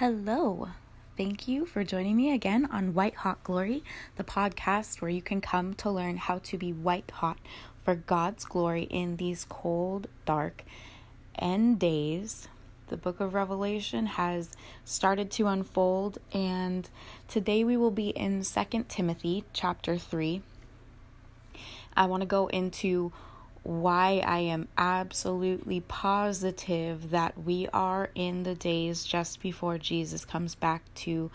Hello. Thank you for joining me again on White Hot Glory, the podcast where you can come to learn how to be white hot for God's glory in these cold, dark end days. The book of Revelation has started to unfold, and today we will be in 2 Timothy chapter 3. I want to go into why I am absolutely positive that we are in the days just before Jesus comes back to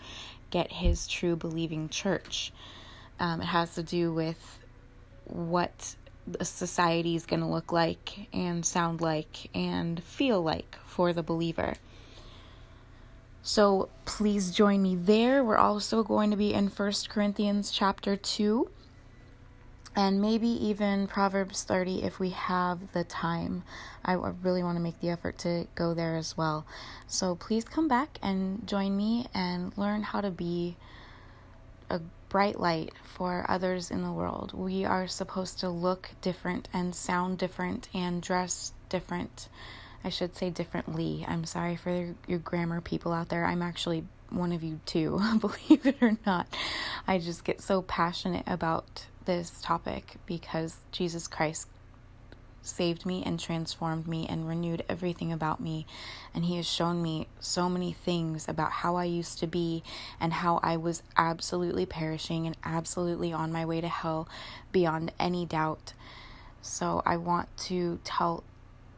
get his true believing church. Um, it has to do with what the society is going to look like and sound like and feel like for the believer. So please join me there. We're also going to be in First Corinthians chapter 2 and maybe even Proverbs 30 if we have the time. I really want to make the effort to go there as well. So please come back and join me and learn how to be a bright light for others in the world. We are supposed to look different and sound different and dress different. I should say differently. I'm sorry for your grammar people out there. I'm actually one of you too, believe it or not. I just get so passionate about this topic because Jesus Christ saved me and transformed me and renewed everything about me. And He has shown me so many things about how I used to be and how I was absolutely perishing and absolutely on my way to hell beyond any doubt. So I want to tell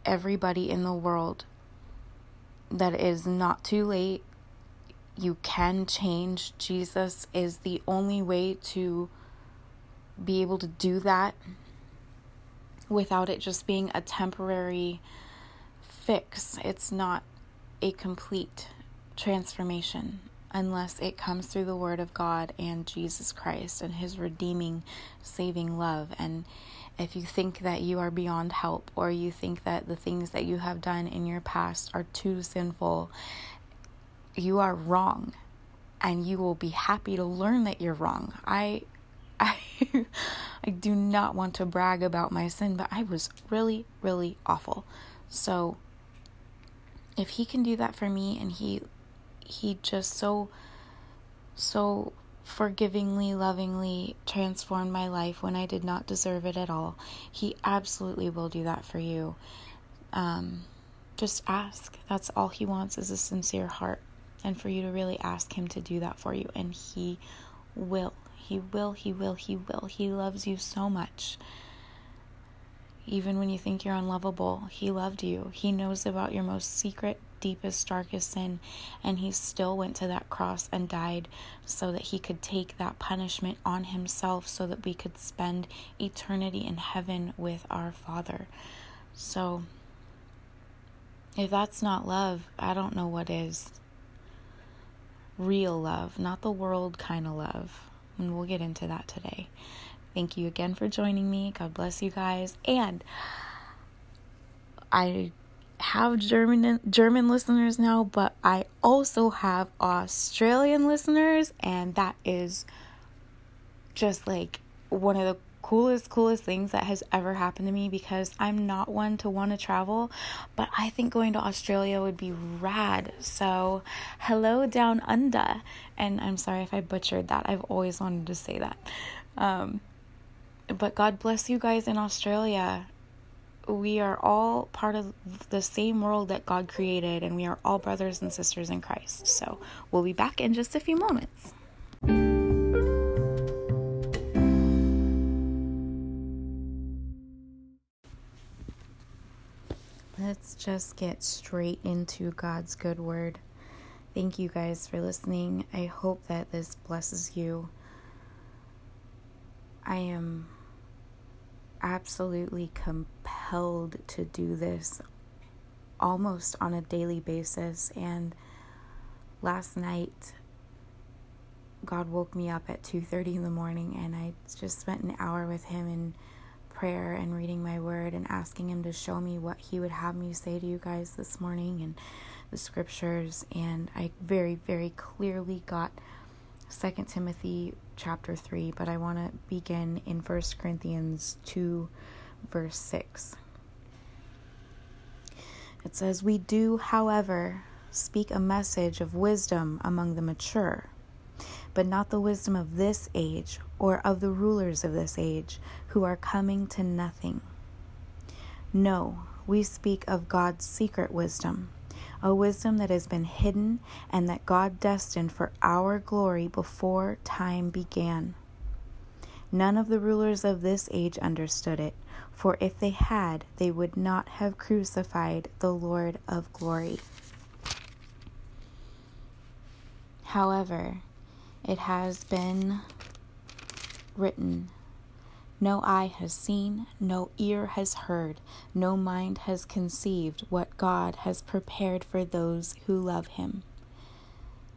everybody in the world that it is not too late. You can change. Jesus is the only way to be able to do that without it just being a temporary fix. It's not a complete transformation unless it comes through the Word of God and Jesus Christ and His redeeming, saving love. And if you think that you are beyond help or you think that the things that you have done in your past are too sinful, you are wrong. And you will be happy to learn that you're wrong. I I I do not want to brag about my sin, but I was really really awful. So if he can do that for me and he he just so so forgivingly lovingly transformed my life when I did not deserve it at all. He absolutely will do that for you. Um just ask. That's all he wants is a sincere heart and for you to really ask him to do that for you and he will. He will, He will, He will. He loves you so much. Even when you think you're unlovable, He loved you. He knows about your most secret, deepest, darkest sin, and He still went to that cross and died so that He could take that punishment on Himself so that we could spend eternity in heaven with our Father. So, if that's not love, I don't know what is. Real love, not the world kind of love and we'll get into that today. Thank you again for joining me. God bless you guys. And I have German German listeners now, but I also have Australian listeners and that is just like one of the coolest, coolest things that has ever happened to me because I'm not one to want to travel, but I think going to Australia would be rad. So, hello down under. And I'm sorry if I butchered that. I've always wanted to say that. Um, but God bless you guys in Australia. We are all part of the same world that God created, and we are all brothers and sisters in Christ. So, we'll be back in just a few moments. Let's just get straight into God's good word. Thank you guys for listening. I hope that this blesses you. I am absolutely compelled to do this almost on a daily basis and last night God woke me up at 2:30 in the morning and I just spent an hour with him and prayer and reading my word and asking Him to show me what He would have me say to you guys this morning and the scriptures. And I very, very clearly got Second Timothy chapter 3, but I want to begin in First Corinthians 2, verse 6. It says, We do, however, speak a message of wisdom among the mature, but not the wisdom of this age or of the rulers of this age who are coming to nothing. No, we speak of God's secret wisdom, a wisdom that has been hidden and that God destined for our glory before time began. None of the rulers of this age understood it, for if they had, they would not have crucified the Lord of glory. However, it has been written no eye has seen, no ear has heard, no mind has conceived what God has prepared for those who love Him.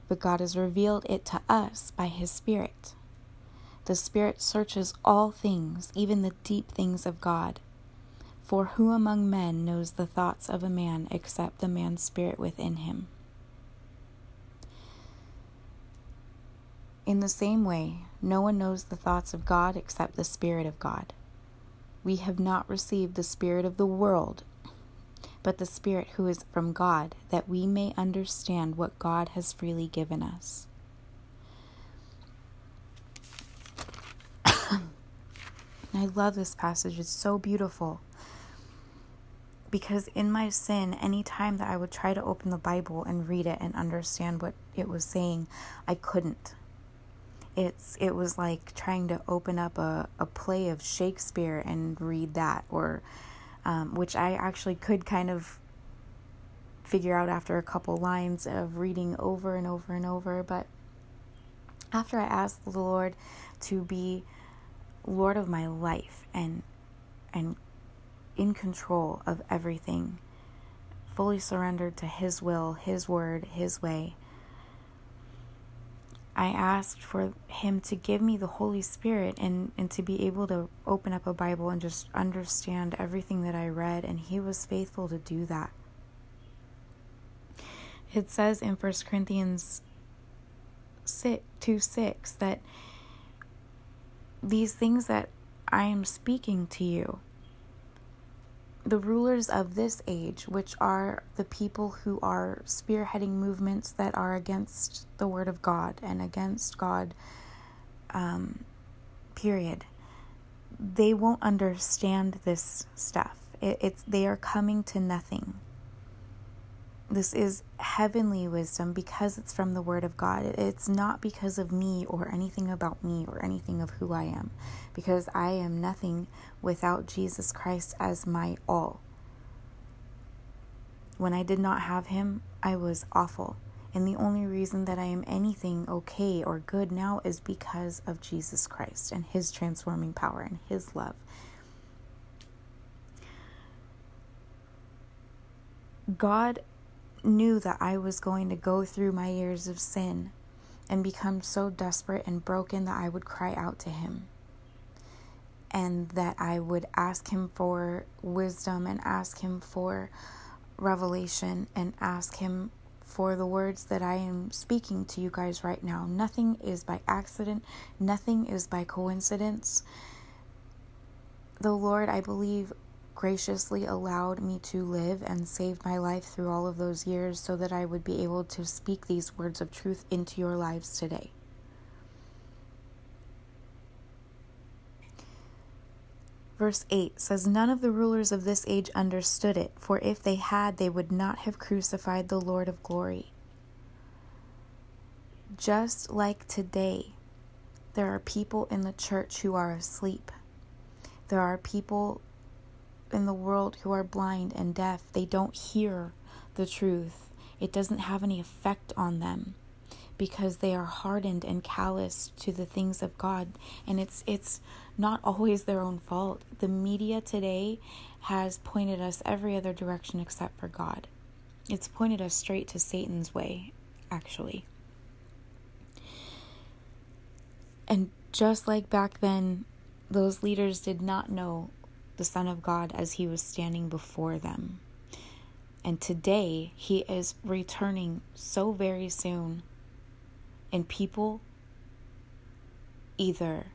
But God has revealed it to us by His Spirit. The Spirit searches all things, even the deep things of God. For who among men knows the thoughts of a man except the man's spirit within him? In the same way, no one knows the thoughts of God except the Spirit of God. We have not received the Spirit of the world, but the Spirit who is from God, that we may understand what God has freely given us. I love this passage, it's so beautiful. Because in my sin, any time that I would try to open the Bible and read it and understand what it was saying, I couldn't it's it was like trying to open up a, a play of Shakespeare and read that or um, which I actually could kind of figure out after a couple lines of reading over and over and over but after I asked the Lord to be Lord of my life and and in control of everything fully surrendered to his will his word his way I asked for him to give me the Holy Spirit and, and to be able to open up a Bible and just understand everything that I read, and he was faithful to do that. It says in 1 Corinthians 6, 2 6 that these things that I am speaking to you the rulers of this age, which are the people who are spearheading movements that are against the Word of God and against God, um, period, they won't understand this stuff. It, it's they are coming to nothing. This is heavenly wisdom because it's from the Word of God. It's not because of me or anything about me or anything of who I am, because I am nothing without Jesus Christ as my all. When I did not have Him, I was awful. And the only reason that I am anything okay or good now is because of Jesus Christ and His transforming power and His love. God knew that I was going to go through my years of sin and become so desperate and broken that I would cry out to Him. And that I would ask Him for wisdom and ask Him for revelation and ask Him for the words that I am speaking to you guys right now. Nothing is by accident, nothing is by coincidence. The Lord, I believe, graciously allowed me to live and saved my life through all of those years so that I would be able to speak these words of truth into your lives today. Verse 8 says, None of the rulers of this age understood it, for if they had, they would not have crucified the Lord of glory. Just like today, there are people in the church who are asleep. There are people in the world who are blind and deaf, they don't hear the truth. It doesn't have any effect on them because they are hardened and calloused to the things of God and it's it's not always their own fault. The media today has pointed us every other direction except for God. It's pointed us straight to Satan's way, actually. And just like back then, those leaders did not know the Son of God as he was standing before them. And today he is returning so very soon. And people either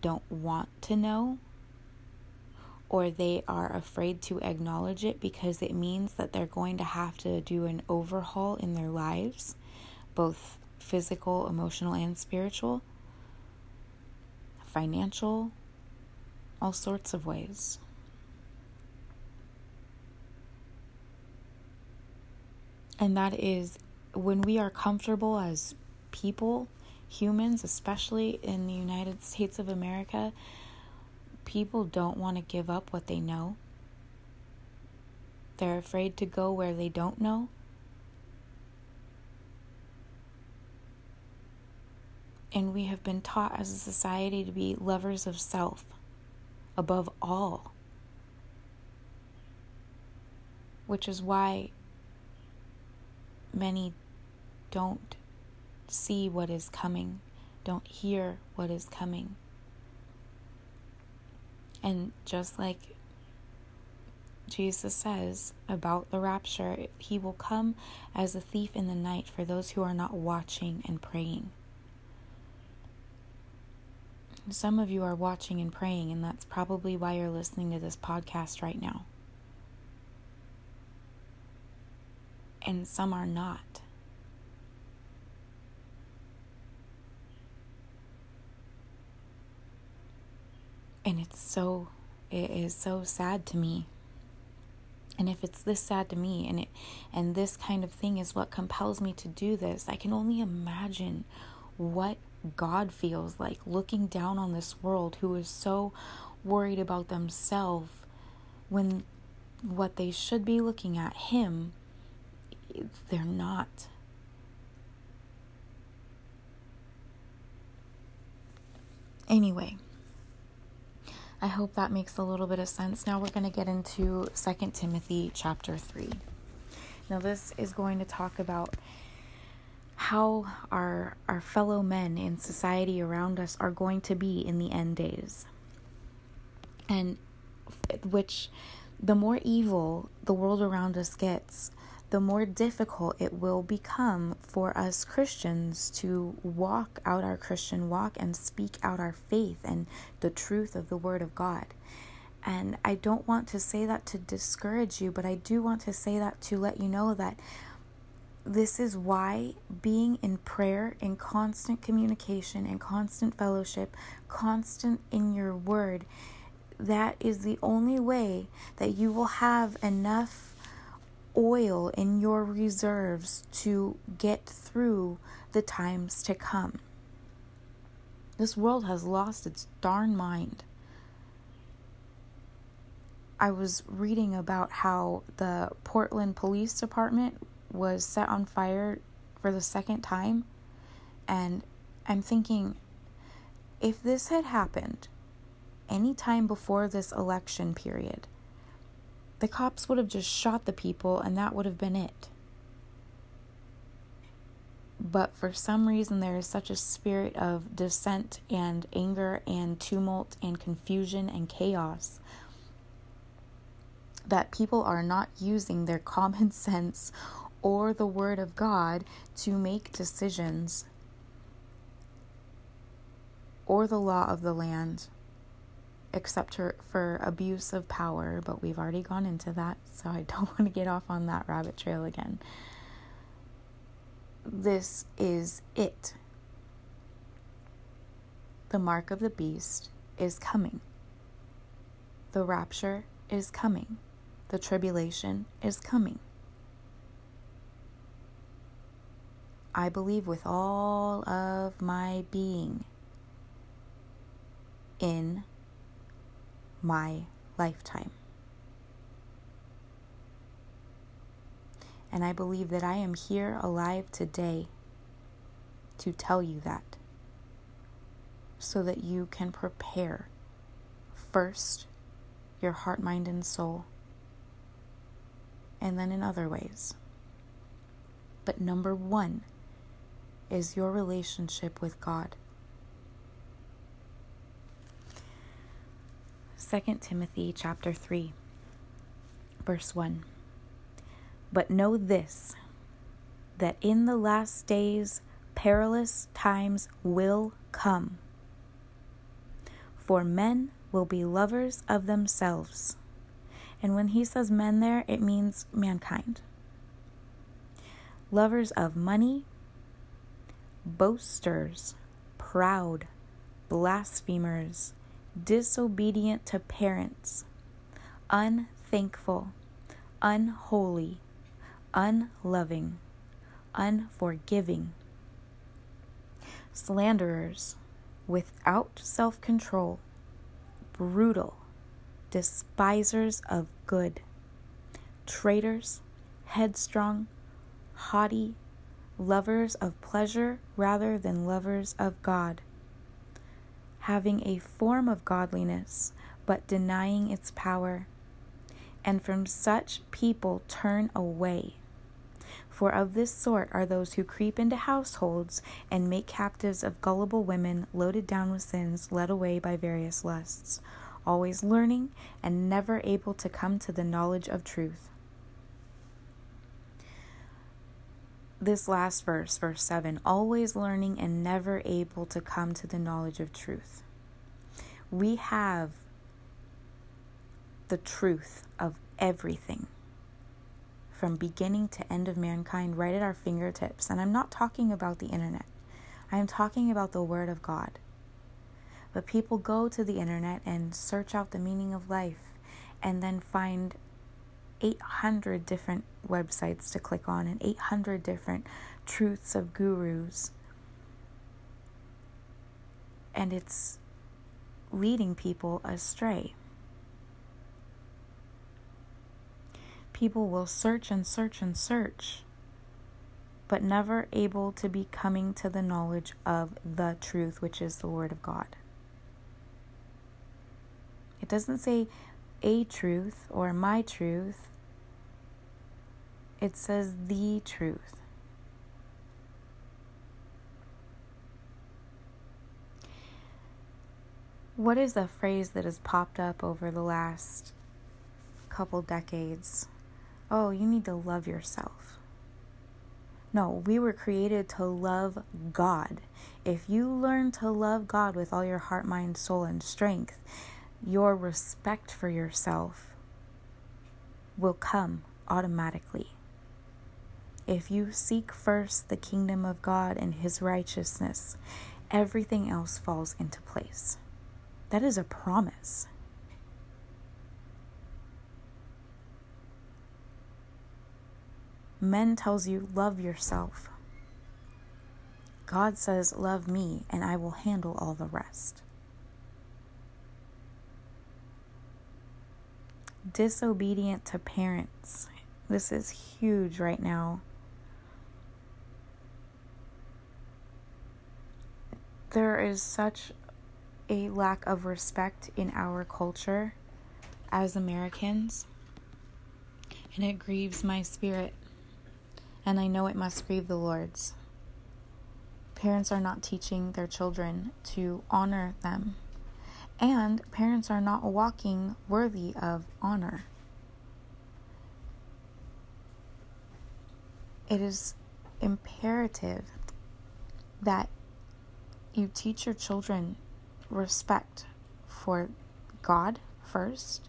don't want to know or they are afraid to acknowledge it because it means that they're going to have to do an overhaul in their lives, both physical, emotional, and spiritual, financial, all sorts of ways. And that is when we are comfortable as people, humans, especially in the United States of America, people don't want to give up what they know. They're afraid to go where they don't know. And we have been taught as a society to be lovers of self above all. Which is why many don't see what is coming, don't hear what is coming. And just like Jesus says about the rapture, he will come as a thief in the night for those who are not watching and praying. Some of you are watching and praying, and that's probably why you're listening to this podcast right now. And some are not. And it's so, it is so sad to me. And if it's this sad to me and it and this kind of thing is what compels me to do this, I can only imagine what God feels like looking down on this world who is so worried about themselves when what they should be looking at him they're not. Anyway, I hope that makes a little bit of sense. Now we're going to get into 2 Timothy chapter 3. Now, this is going to talk about how our, our fellow men in society around us are going to be in the end days. And which, the more evil the world around us gets, the more difficult it will become for us Christians to walk out our Christian walk and speak out our faith and the truth of the Word of God. And I don't want to say that to discourage you, but I do want to say that to let you know that this is why being in prayer, in constant communication, in constant fellowship, constant in your word, that is the only way that you will have enough oil in your reserves to get through the times to come. This world has lost its darn mind. I was reading about how the Portland Police Department was set on fire for the second time, and I'm thinking if this had happened any time before this election period, the cops would have just shot the people and that would have been it. But for some reason, there is such a spirit of dissent and anger and tumult and confusion and chaos that people are not using their common sense or the Word of God to make decisions or the law of the land except for, for abuse of power, but we've already gone into that, so I don't want to get off on that rabbit trail again. This is it. The mark of the beast is coming. The rapture is coming. The tribulation is coming. I believe with all of my being in my lifetime. And I believe that I am here alive today to tell you that so that you can prepare first your heart, mind, and soul, and then in other ways. But number one is your relationship with God. 2 Timothy chapter 3 verse 1 But know this that in the last days perilous times will come for men will be lovers of themselves. And when he says men there, it means mankind. Lovers of money, boasters, proud, blasphemers, disobedient to parents, unthankful, unholy, unloving, unforgiving, slanderers, without self control, brutal, despisers of good, traitors, headstrong, haughty, lovers of pleasure rather than lovers of God, having a form of godliness but denying its power. And from such people turn away. For of this sort are those who creep into households and make captives of gullible women loaded down with sins, led away by various lusts, always learning and never able to come to the knowledge of truth. This last verse, verse 7, always learning and never able to come to the knowledge of truth. We have the truth of everything from beginning to end of mankind right at our fingertips. And I'm not talking about the internet, I am talking about the Word of God. But people go to the internet and search out the meaning of life and then find 800 different websites to click on and 800 different truths of gurus. And it's leading people astray. people will search and search and search, but never able to be coming to the knowledge of the truth, which is the Word of God. It doesn't say a truth or my truth, it says the truth. What is a phrase that has popped up over the last couple decades? oh, you need to love yourself. No, we were created to love God. If you learn to love God with all your heart, mind, soul, and strength, your respect for yourself will come automatically. If you seek first the kingdom of God and his righteousness, everything else falls into place. That is a promise. Men tells you love yourself. God says love me and I will handle all the rest. Disobedient to parents. This is huge right now. There is such a lack of respect in our culture as Americans, and it grieves my spirit and I know it must grieve the Lord's. Parents are not teaching their children to honor them, and parents are not walking worthy of honor. It is imperative that you teach your children respect for God first.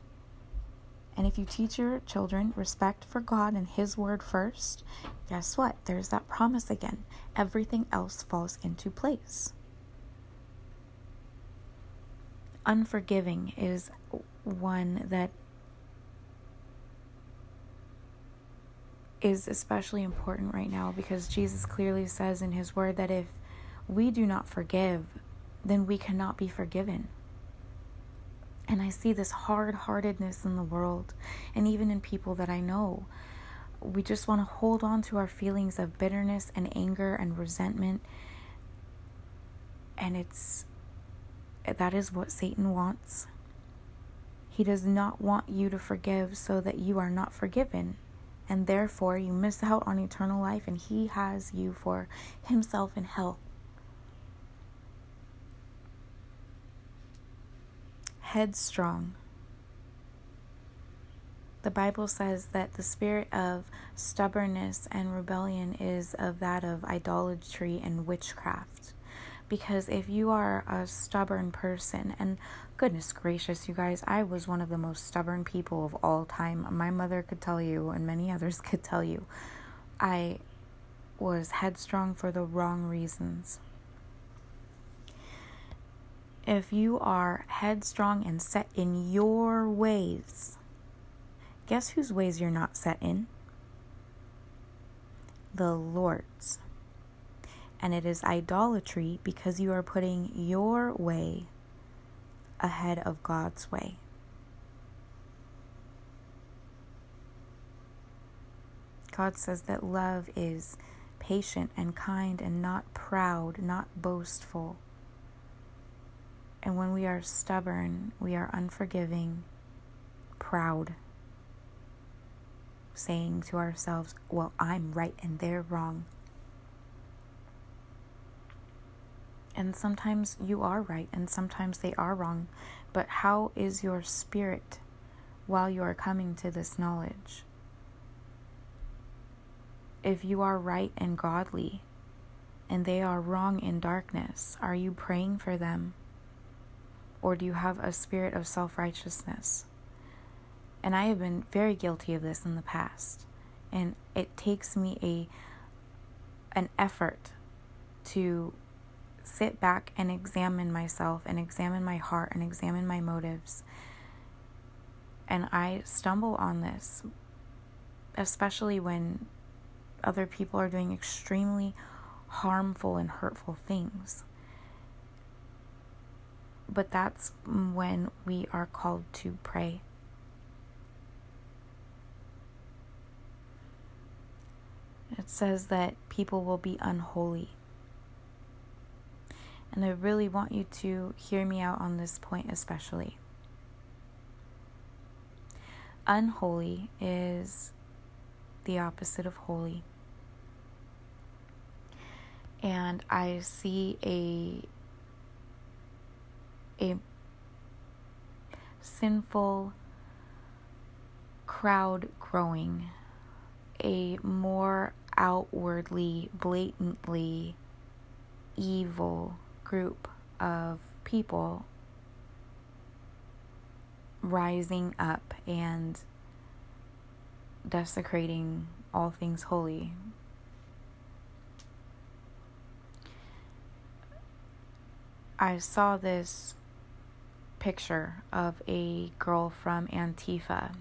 And if you teach your children respect for God and His word first, guess what? There's that promise again. Everything else falls into place. Unforgiving is one that is especially important right now because Jesus clearly says in His Word that if we do not forgive, then we cannot be forgiven. And I see this hard heartedness in the world and even in people that I know we just want to hold on to our feelings of bitterness and anger and resentment. And it's that is what Satan wants. He does not want you to forgive so that you are not forgiven. And therefore, you miss out on eternal life, and he has you for himself in hell. Headstrong. The Bible says that the spirit of stubbornness and rebellion is of that of idolatry and witchcraft, Because if you are a stubborn person, and goodness gracious, you guys, I was one of the most stubborn people of all time. My mother could tell you, and many others could tell you, I was headstrong for the wrong reasons. If you are headstrong and set in your ways, guess whose ways you're not set in? The Lord's and it is idolatry because you are putting your way ahead of God's way. God says that love is patient and kind and not proud, not boastful. And when we are stubborn, we are unforgiving, proud, saying to ourselves, Well, I'm right and they're wrong. And sometimes you are right and sometimes they are wrong. But how is your spirit while you are coming to this knowledge? If you are right and godly and they are wrong in darkness, are you praying for them? Or do you have a spirit of self righteousness? And I have been very guilty of this in the past. And it takes me a an effort to sit back and examine myself and examine my heart and examine my motives. And I stumble on this, especially when other people are doing extremely harmful and hurtful things. But that's when we are called to pray. It says that people will be unholy. And I really want you to hear me out on this point, especially. Unholy is the opposite of holy. And I see a a sinful crowd growing, a more outwardly, blatantly evil group of people rising up and desecrating all things holy. I saw this picture of a girl from Antifa.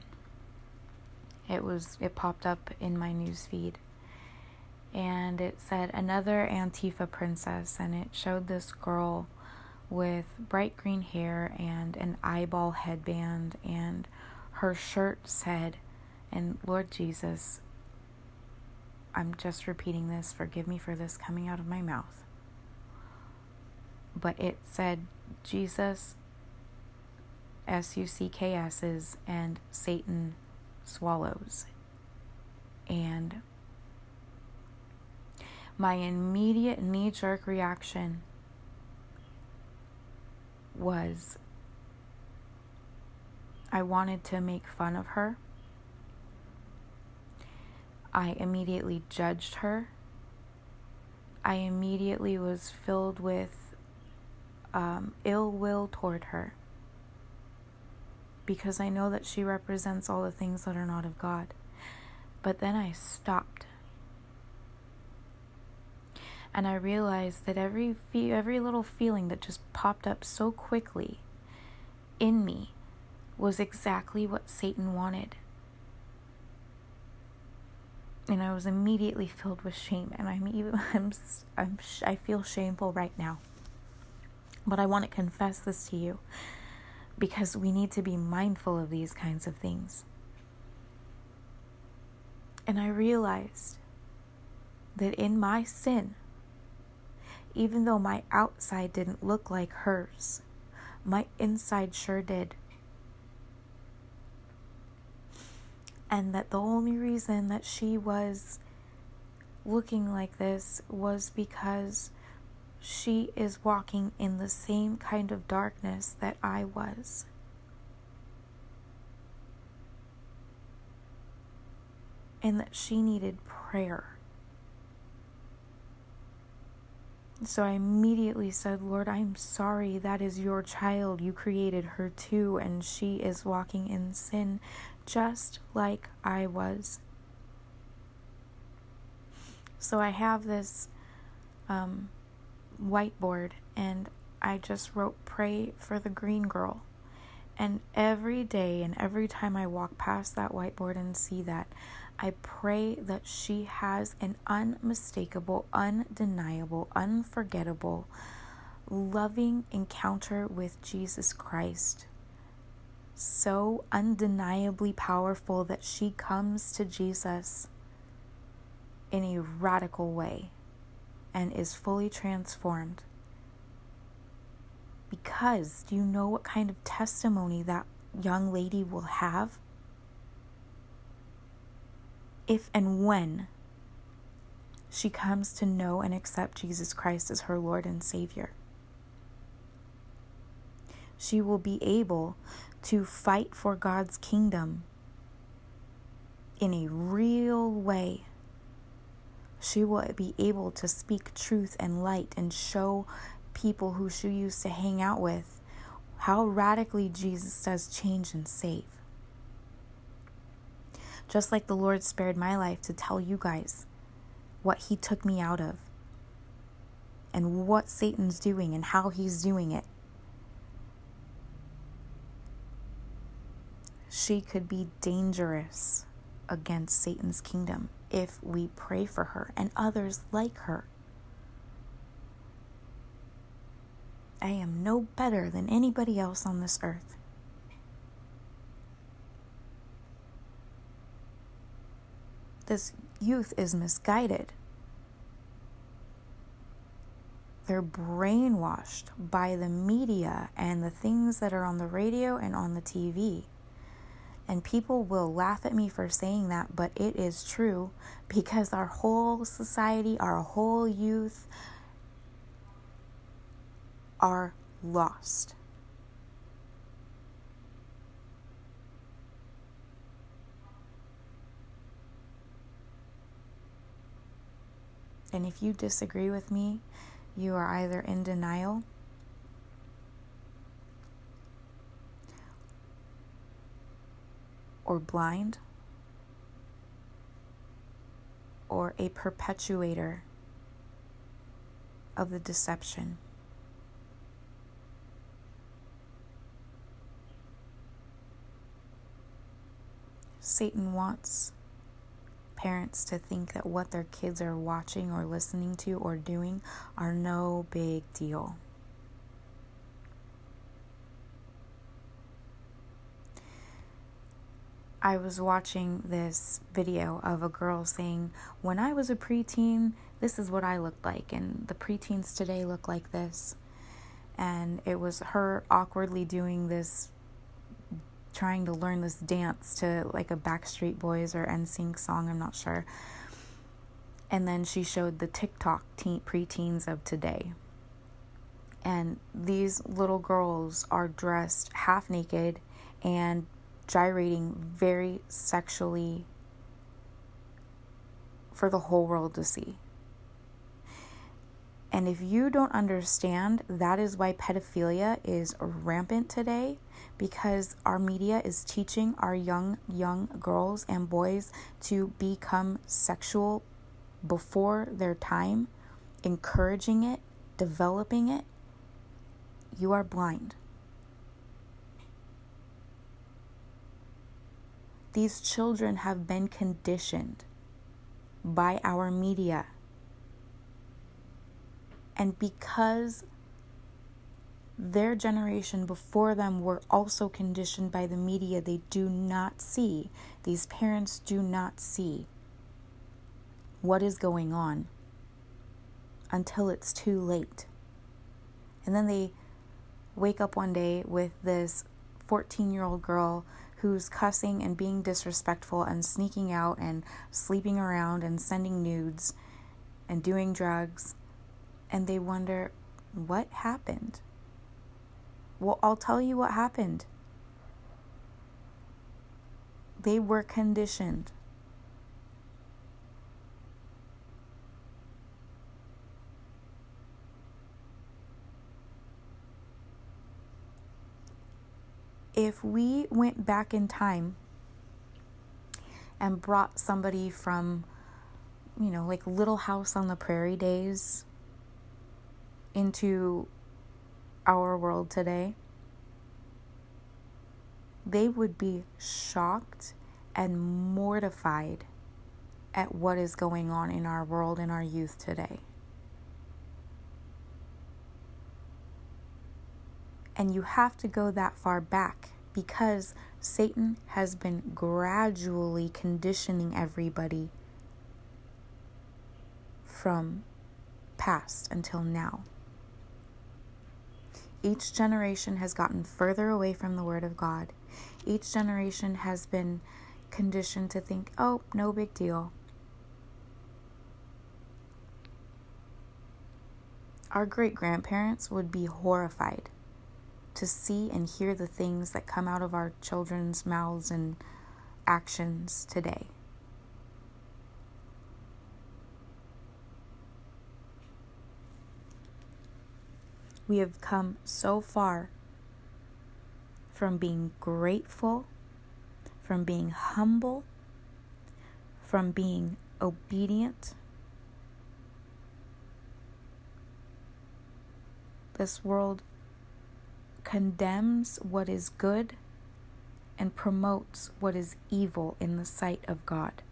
It was it popped up in my news feed and it said another Antifa princess, and it showed this girl with bright green hair and an eyeball headband, and her shirt said, and Lord Jesus, I'm just repeating this, forgive me for this coming out of my mouth. But it said, Jesus, S U C K S's, and Satan swallows. And my immediate knee jerk reaction was I wanted to make fun of her. I immediately judged her. I immediately was filled with um, ill will toward her because I know that she represents all the things that are not of God. But then I stopped and I realized that every fe- every little feeling that just popped up so quickly in me was exactly what Satan wanted. And I was immediately filled with shame, and I'm even I'm, I'm I feel shameful right now. But I want to confess this to you because we need to be mindful of these kinds of things. And I realized that in my sin, even though my outside didn't look like hers, my inside sure did. And that the only reason that she was looking like this was because she is walking in the same kind of darkness that I was. And that she needed prayer. So I immediately said, Lord, I'm sorry. That is your child. You created her too, and she is walking in sin just like I was. So I have this um, whiteboard, and I just wrote, Pray for the green girl. And every day and every time I walk past that whiteboard and see that, I pray that she has an unmistakable, undeniable, unforgettable, loving encounter with Jesus Christ. So undeniably powerful that she comes to Jesus in a radical way and is fully transformed. Because do you know what kind of testimony that young lady will have? If and when she comes to know and accept Jesus Christ as her Lord and Savior. She will be able to fight for God's kingdom in a real way. She will be able to speak truth and light and show people who she used to hang out with how radically Jesus does change and save. Just like the Lord spared my life to tell you guys what He took me out of and what Satan's doing and how he's doing it. She could be dangerous against Satan's kingdom if we pray for her and others like her. I am no better than anybody else on this earth. This youth is misguided. They're brainwashed by the media and the things that are on the radio and on the TV. And people will laugh at me for saying that, but it is true because our whole society, our whole youth are lost. And if you disagree with me, you are either in denial or blind or a perpetuator of the deception. Satan wants parents to think that what their kids are watching or listening to or doing are no big deal. I was watching this video of a girl saying, When I was a preteen, this is what I looked like, and the preteens today look like this. And it was her awkwardly doing this trying to learn this dance to like a Backstreet Boys or NSYNC song, I'm not sure. And then she showed the TikTok teen, preteens of today. And these little girls are dressed half naked and gyrating very sexually for the whole world to see. And if you don't understand, that is why pedophilia is rampant today because our media is teaching our young young girls and boys to become sexual before their time, encouraging it, developing it. You are blind. These children have been conditioned by our media and because their generation before them were also conditioned by the media, they do not see, these parents do not see what is going on until it's too late. And then they wake up one day with this 14 year old girl who's cussing and being disrespectful and sneaking out and sleeping around and sending nudes and doing drugs and they wonder, what happened? Well, I'll tell you what happened. They were conditioned. If we went back in time and brought somebody from, you know, like Little House on the Prairie days into our world today, they would be shocked and mortified at what is going on in our world and our youth today. And you have to go that far back because Satan has been gradually conditioning everybody from past until now. Each generation has gotten further away from the Word of God. Each generation has been conditioned to think, oh, no big deal. Our great grandparents would be horrified to see and hear the things that come out of our children's mouths and actions today. We have come so far from being grateful, from being humble, from being obedient. This world condemns what is good and promotes what is evil in the sight of God.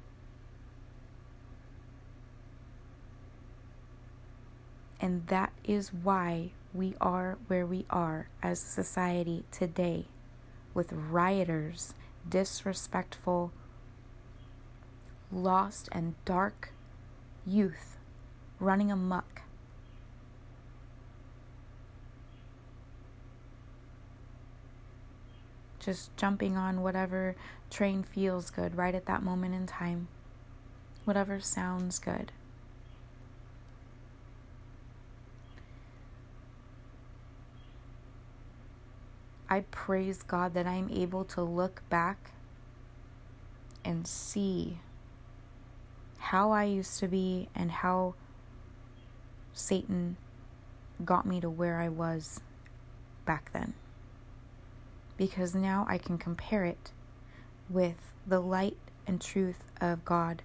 And that is why we are where we are as a society today with rioters, disrespectful, lost, and dark youth running amuck just jumping on whatever train feels good right at that moment in time, whatever sounds good. I praise God that I'm able to look back and see how I used to be and how Satan got me to where I was back then because now I can compare it with the light and truth of God.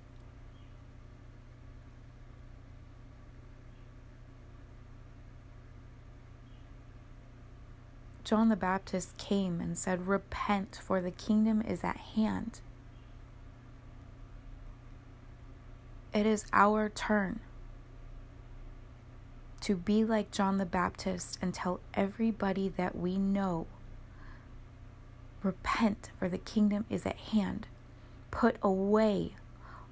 John the Baptist came and said, Repent, for the kingdom is at hand. It is our turn to be like John the Baptist and tell everybody that we know Repent, for the kingdom is at hand. Put away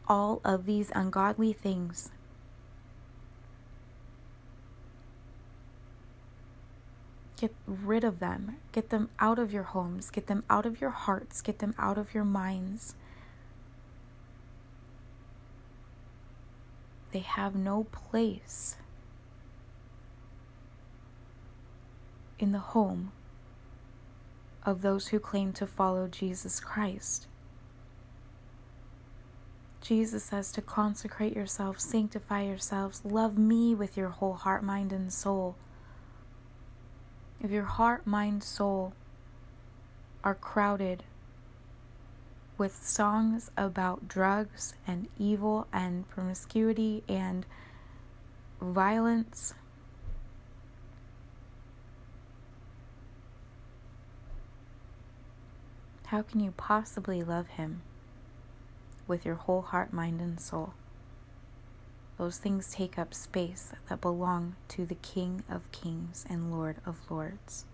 all of these ungodly things. Get rid of them. Get them out of your homes. Get them out of your hearts. Get them out of your minds. They have no place in the home of those who claim to follow Jesus Christ. Jesus says to consecrate yourselves, sanctify yourselves, love me with your whole heart, mind, and soul. If your heart, mind, soul are crowded with songs about drugs and evil and promiscuity and violence How can you possibly love Him with your whole heart, mind, and soul? Those things take up space that belong to the King of Kings and Lord of Lords.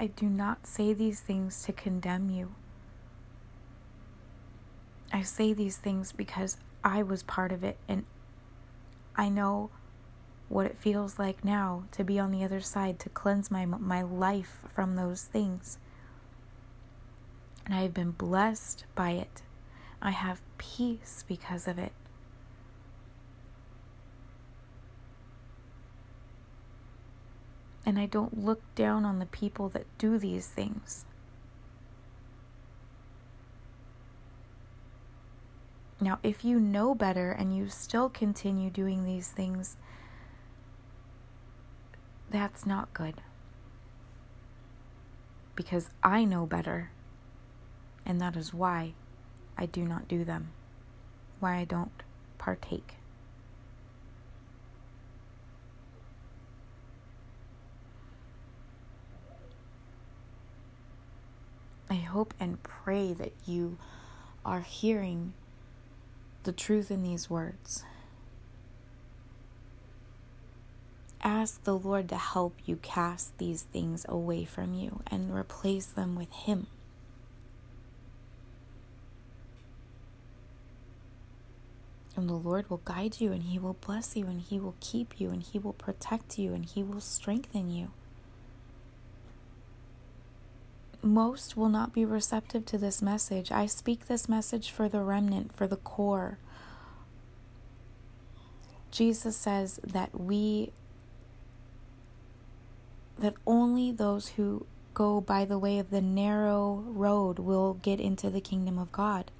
I do not say these things to condemn you. I say these things because I was part of it and I know what it feels like now to be on the other side, to cleanse my, my life from those things. And I have been blessed by it. I have peace because of it. And I don't look down on the people that do these things. Now, if you know better and you still continue doing these things, that's not good. Because I know better, and that is why I do not do them, why I don't partake. I hope and pray that you are hearing the truth in these words. Ask the Lord to help you cast these things away from you and replace them with Him. And the Lord will guide you and He will bless you and He will keep you and He will protect you and He will strengthen you most will not be receptive to this message. I speak this message for the remnant, for the core. Jesus says that we, that only those who go by the way of the narrow road will get into the kingdom of God.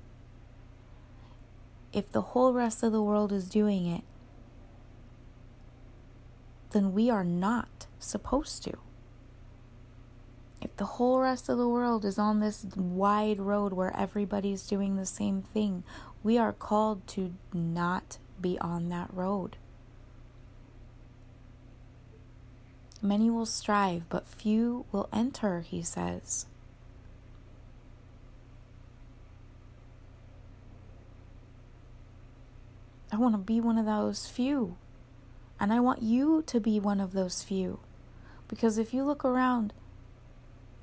If the whole rest of the world is doing it, then we are not supposed to if the whole rest of the world is on this wide road where everybody's doing the same thing, we are called to not be on that road. Many will strive, but few will enter, he says. I want to be one of those few. And I want you to be one of those few. Because if you look around,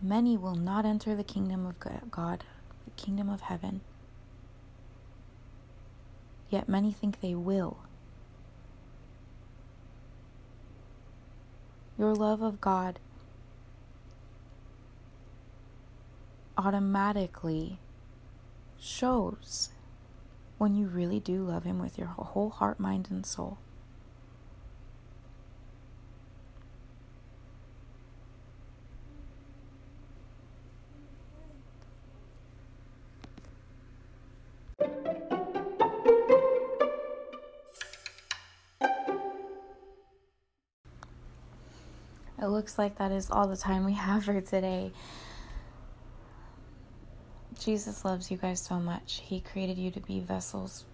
Many will not enter the kingdom of God, the kingdom of heaven. Yet many think they will. Your love of God automatically shows when you really do love Him with your whole heart, mind, and soul. Looks like that is all the time we have for today. Jesus loves you guys so much. He created you to be vessels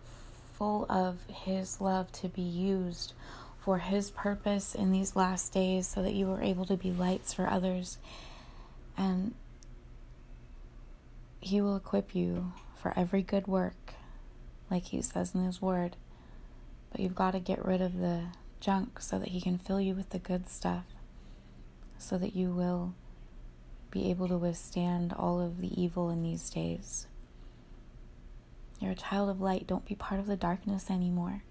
full of His love to be used for His purpose in these last days so that you are able to be lights for others. And He will equip you for every good work, like He says in His Word. But you've got to get rid of the junk so that He can fill you with the good stuff so that you will be able to withstand all of the evil in these days. You're a child of light. Don't be part of the darkness anymore.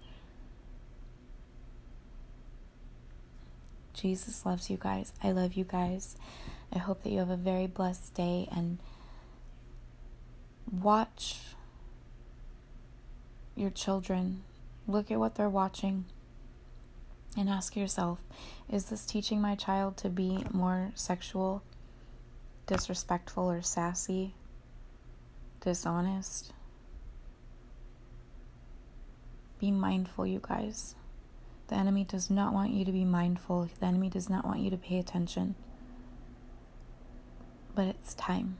Jesus loves you guys. I love you guys. I hope that you have a very blessed day and watch your children. Look at what they're watching and ask yourself is this teaching my child to be more sexual, disrespectful, or sassy, dishonest? Be mindful, you guys. The enemy does not want you to be mindful, the enemy does not want you to pay attention. But it's time.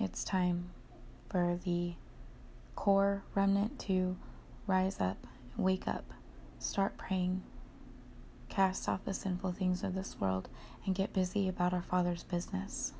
It's time for the core remnant to rise up Wake up, start praying, cast off the sinful things of this world, and get busy about our Father's business.